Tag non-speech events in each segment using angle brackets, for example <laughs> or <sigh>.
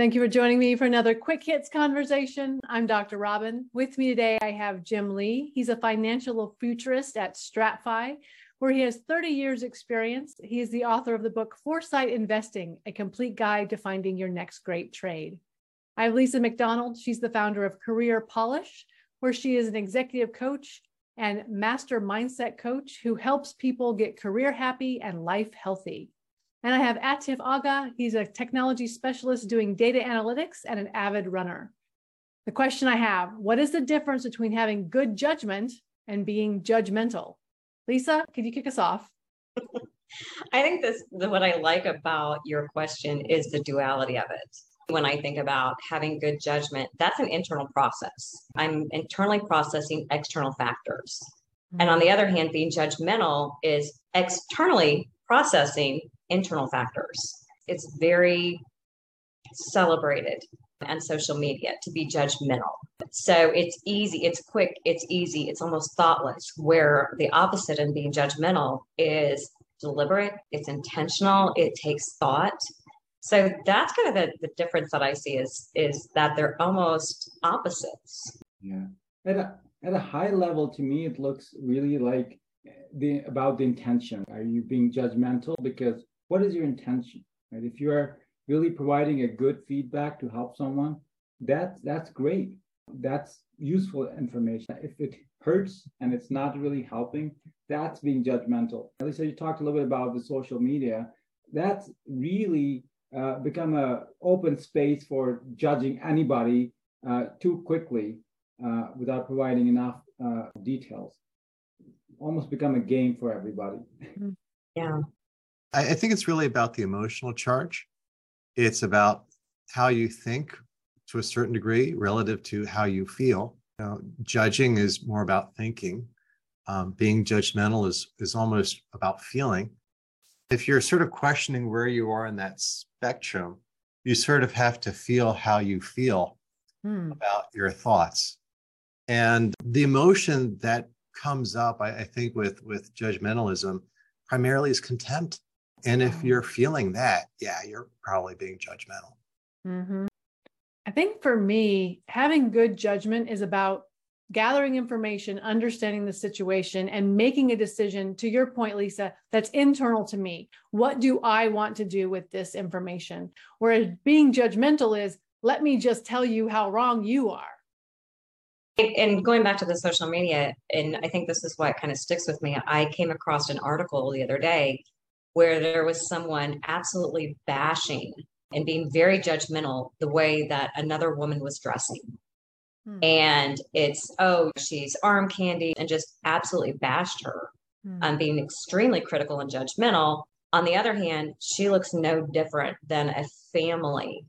Thank you for joining me for another quick hits conversation. I'm Dr. Robin. With me today, I have Jim Lee. He's a financial futurist at StratFi, where he has 30 years experience. He is the author of the book Foresight Investing, a complete guide to finding your next great trade. I have Lisa McDonald. She's the founder of Career Polish, where she is an executive coach and master mindset coach who helps people get career happy and life healthy. And I have Atif Aga. He's a technology specialist doing data analytics and an avid runner. The question I have what is the difference between having good judgment and being judgmental? Lisa, could you kick us off? <laughs> I think this what I like about your question is the duality of it. When I think about having good judgment, that's an internal process. I'm internally processing external factors. And on the other hand, being judgmental is externally processing internal factors. It's very celebrated on social media to be judgmental. So it's easy, it's quick, it's easy, it's almost thoughtless, where the opposite in being judgmental is deliberate, it's intentional, it takes thought. So that's kind of the, the difference that I see is is that they're almost opposites. Yeah. At a at a high level to me it looks really like the about the intention. Are you being judgmental because what is your intention right? If you are really providing a good feedback to help someone that's that's great. That's useful information. If it hurts and it's not really helping that's being judgmental. At least you talked a little bit about the social media. That's really uh, become a open space for judging anybody uh, too quickly uh, without providing enough uh, details. Almost become a game for everybody. Yeah I, I think it's really about the emotional charge. It's about how you think to a certain degree relative to how you feel. You know, judging is more about thinking. Um, being judgmental is is almost about feeling. If you're sort of questioning where you are in that spectrum, you sort of have to feel how you feel hmm. about your thoughts. And the emotion that comes up, I, I think, with with judgmentalism primarily is contempt. And if you're feeling that, yeah, you're probably being judgmental. Mm-hmm. I think for me, having good judgment is about gathering information, understanding the situation, and making a decision, to your point, Lisa, that's internal to me. What do I want to do with this information? Whereas being judgmental is, let me just tell you how wrong you are. And going back to the social media, and I think this is why it kind of sticks with me. I came across an article the other day where there was someone absolutely bashing and being very judgmental the way that another woman was dressing. Hmm. And it's, oh, she's arm candy, and just absolutely bashed her hmm. on being extremely critical and judgmental. On the other hand, she looks no different than a family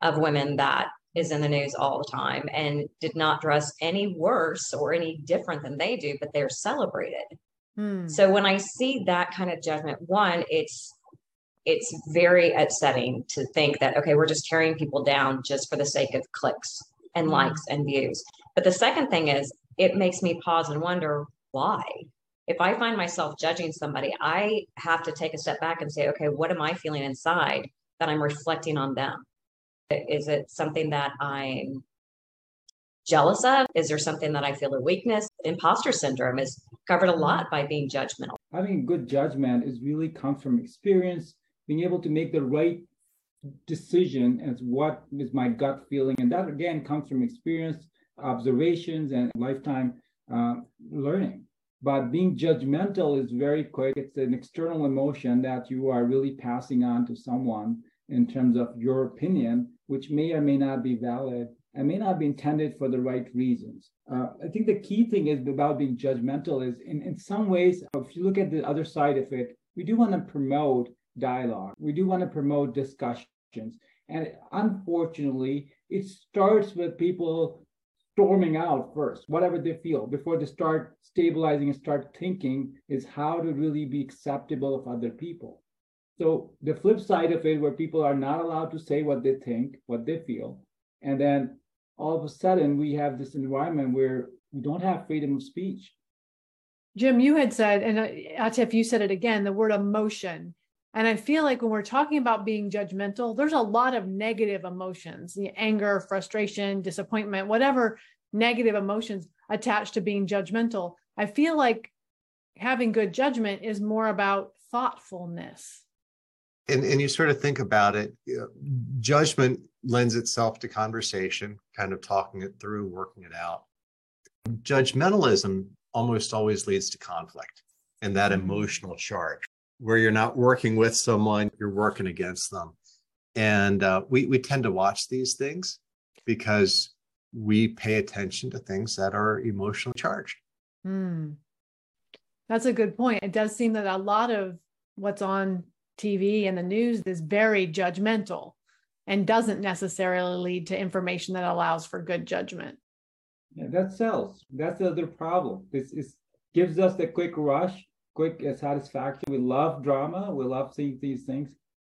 of women that is in the news all the time and did not dress any worse or any different than they do, but they're celebrated. Hmm. So when I see that kind of judgment, one, it's it's very upsetting to think that okay, we're just tearing people down just for the sake of clicks and hmm. likes and views. But the second thing is it makes me pause and wonder why. If I find myself judging somebody, I have to take a step back and say, okay, what am I feeling inside that I'm reflecting on them? Is it something that I'm jealous of? Is there something that I feel a weakness? Imposter syndrome is covered a lot by being judgmental. Having good judgment is really comes from experience, being able to make the right decision as what is my gut feeling. And that again comes from experience, observations, and lifetime uh, learning. But being judgmental is very quick. It's an external emotion that you are really passing on to someone in terms of your opinion, which may or may not be valid and may not be intended for the right reasons. Uh, I think the key thing is about being judgmental is in, in some ways, if you look at the other side of it, we do want to promote dialogue. We do want to promote discussions. And unfortunately, it starts with people storming out first, whatever they feel, before they start stabilizing and start thinking is how to really be acceptable of other people. So the flip side of it, where people are not allowed to say what they think, what they feel, and then all of a sudden we have this environment where we don't have freedom of speech. Jim, you had said, and Atif, you said it again, the word emotion. And I feel like when we're talking about being judgmental, there's a lot of negative emotions the anger, frustration, disappointment, whatever negative emotions attached to being judgmental. I feel like having good judgment is more about thoughtfulness. And, and you sort of think about it, you know, judgment lends itself to conversation, kind of talking it through, working it out. Judgmentalism almost always leads to conflict and that mm-hmm. emotional charge where you're not working with someone, you're working against them. And uh, we, we tend to watch these things because we pay attention to things that are emotionally charged. Mm. That's a good point. It does seem that a lot of what's on TV and the news is very judgmental and doesn't necessarily lead to information that allows for good judgment. Yeah, that sells. That's the other problem. This is gives us the quick rush quick uh, satisfaction. We love drama. We love seeing these things.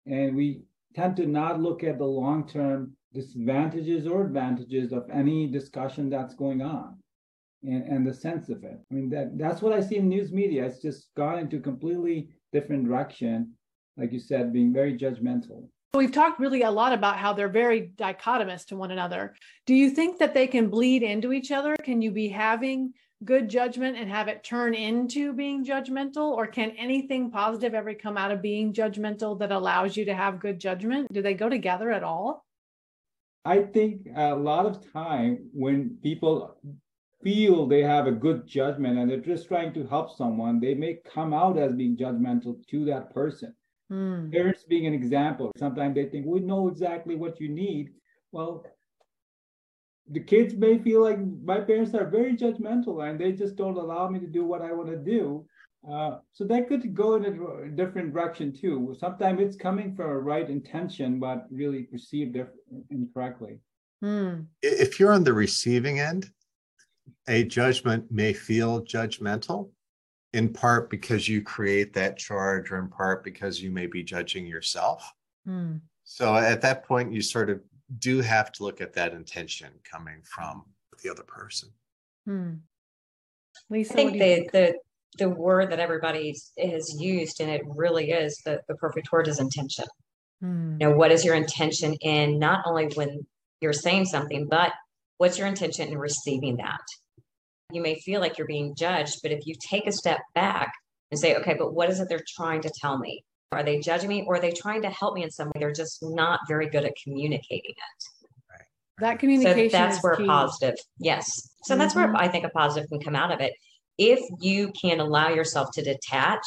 And we tend to not look at the long term disadvantages or advantages of any discussion that's going on and, and the sense of it. I mean, that that's what I see in news media. It's just gone into completely different direction, like you said, being very judgmental. We've talked really a lot about how they're very dichotomous to one another. Do you think that they can bleed into each other? Can you be having good judgment and have it turn into being judgmental? Or can anything positive ever come out of being judgmental that allows you to have good judgment? Do they go together at all? I think a lot of time when people feel they have a good judgment and they're just trying to help someone, they may come out as being judgmental to that person. Mm. Parents being an example. Sometimes they think we know exactly what you need. Well, the kids may feel like my parents are very judgmental and they just don't allow me to do what I want to do. Uh, so that could go in a different direction too. Sometimes it's coming from a right intention, but really perceived incorrectly. Hmm. If you're on the receiving end, a judgment may feel judgmental, in part because you create that charge, or in part because you may be judging yourself. Hmm. So at that point, you sort of do have to look at that intention coming from the other person. Hmm. Lisa, I think the, the the word that everybody has used, and it really is the, the perfect word is intention. Hmm. You know, what is your intention in not only when you're saying something, but what's your intention in receiving that? You may feel like you're being judged, but if you take a step back and say, okay, but what is it they're trying to tell me? Are they judging me or are they trying to help me in some way? They're just not very good at communicating it. That communication. So that's where key. positive. Yes. So mm-hmm. that's where mm-hmm. I think a positive can come out of it. If you can allow yourself to detach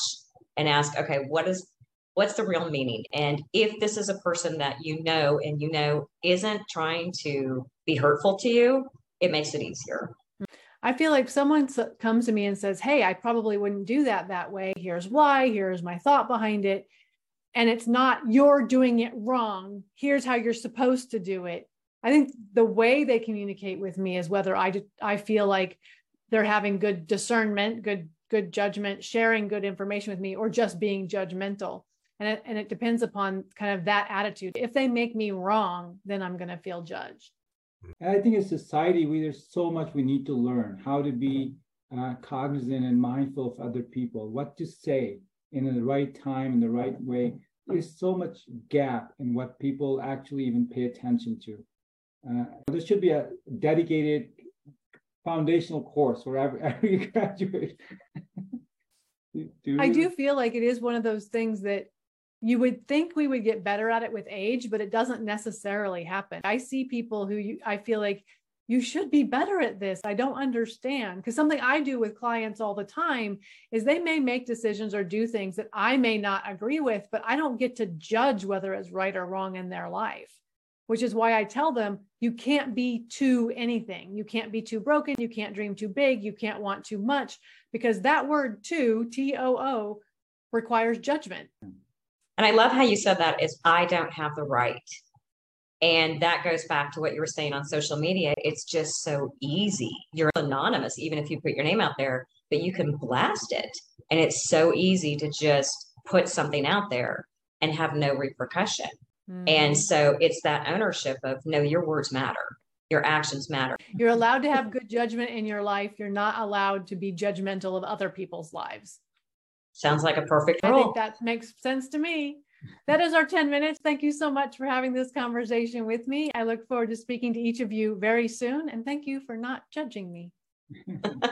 and ask, okay, what is what's the real meaning? And if this is a person that you know and you know isn't trying to be hurtful to you, it makes it easier. I feel like someone comes to me and says, Hey, I probably wouldn't do that that way. Here's why. Here's my thought behind it. And it's not you're doing it wrong. Here's how you're supposed to do it. I think the way they communicate with me is whether I, I feel like they're having good discernment, good, good judgment, sharing good information with me, or just being judgmental. And it, and it depends upon kind of that attitude. If they make me wrong, then I'm going to feel judged. And I think in society, we there's so much we need to learn how to be uh, cognizant and mindful of other people, what to say in the right time, in the right way. There's so much gap in what people actually even pay attention to. Uh, there should be a dedicated foundational course for every, <laughs> every graduate. <laughs> do I do feel like it is one of those things that you would think we would get better at it with age, but it doesn't necessarily happen. I see people who you, I feel like you should be better at this. I don't understand. Because something I do with clients all the time is they may make decisions or do things that I may not agree with, but I don't get to judge whether it's right or wrong in their life, which is why I tell them you can't be too anything. You can't be too broken. You can't dream too big. You can't want too much because that word too, T O O, requires judgment. And I love how you said that is I don't have the right. And that goes back to what you were saying on social media. It's just so easy. You're anonymous, even if you put your name out there, but you can blast it. And it's so easy to just put something out there and have no repercussion. Mm-hmm. And so it's that ownership of no, your words matter, your actions matter. You're allowed to have good judgment in your life. You're not allowed to be judgmental of other people's lives. Sounds like a perfect rule. I think that makes sense to me. that is our 10 minutes. Thank you so much for having this conversation with me. I look forward to speaking to each of you very soon. And thank you for not judging me. <laughs>